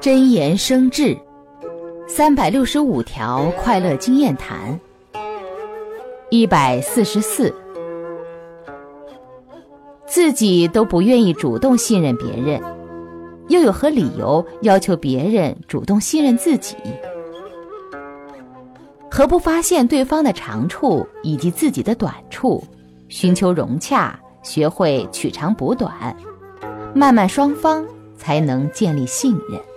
真言生智，三百六十五条快乐经验谈。一百四十四，自己都不愿意主动信任别人，又有何理由要求别人主动信任自己？何不发现对方的长处以及自己的短处，寻求融洽，学会取长补短，慢慢双方才能建立信任。